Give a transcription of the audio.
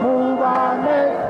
closer to you.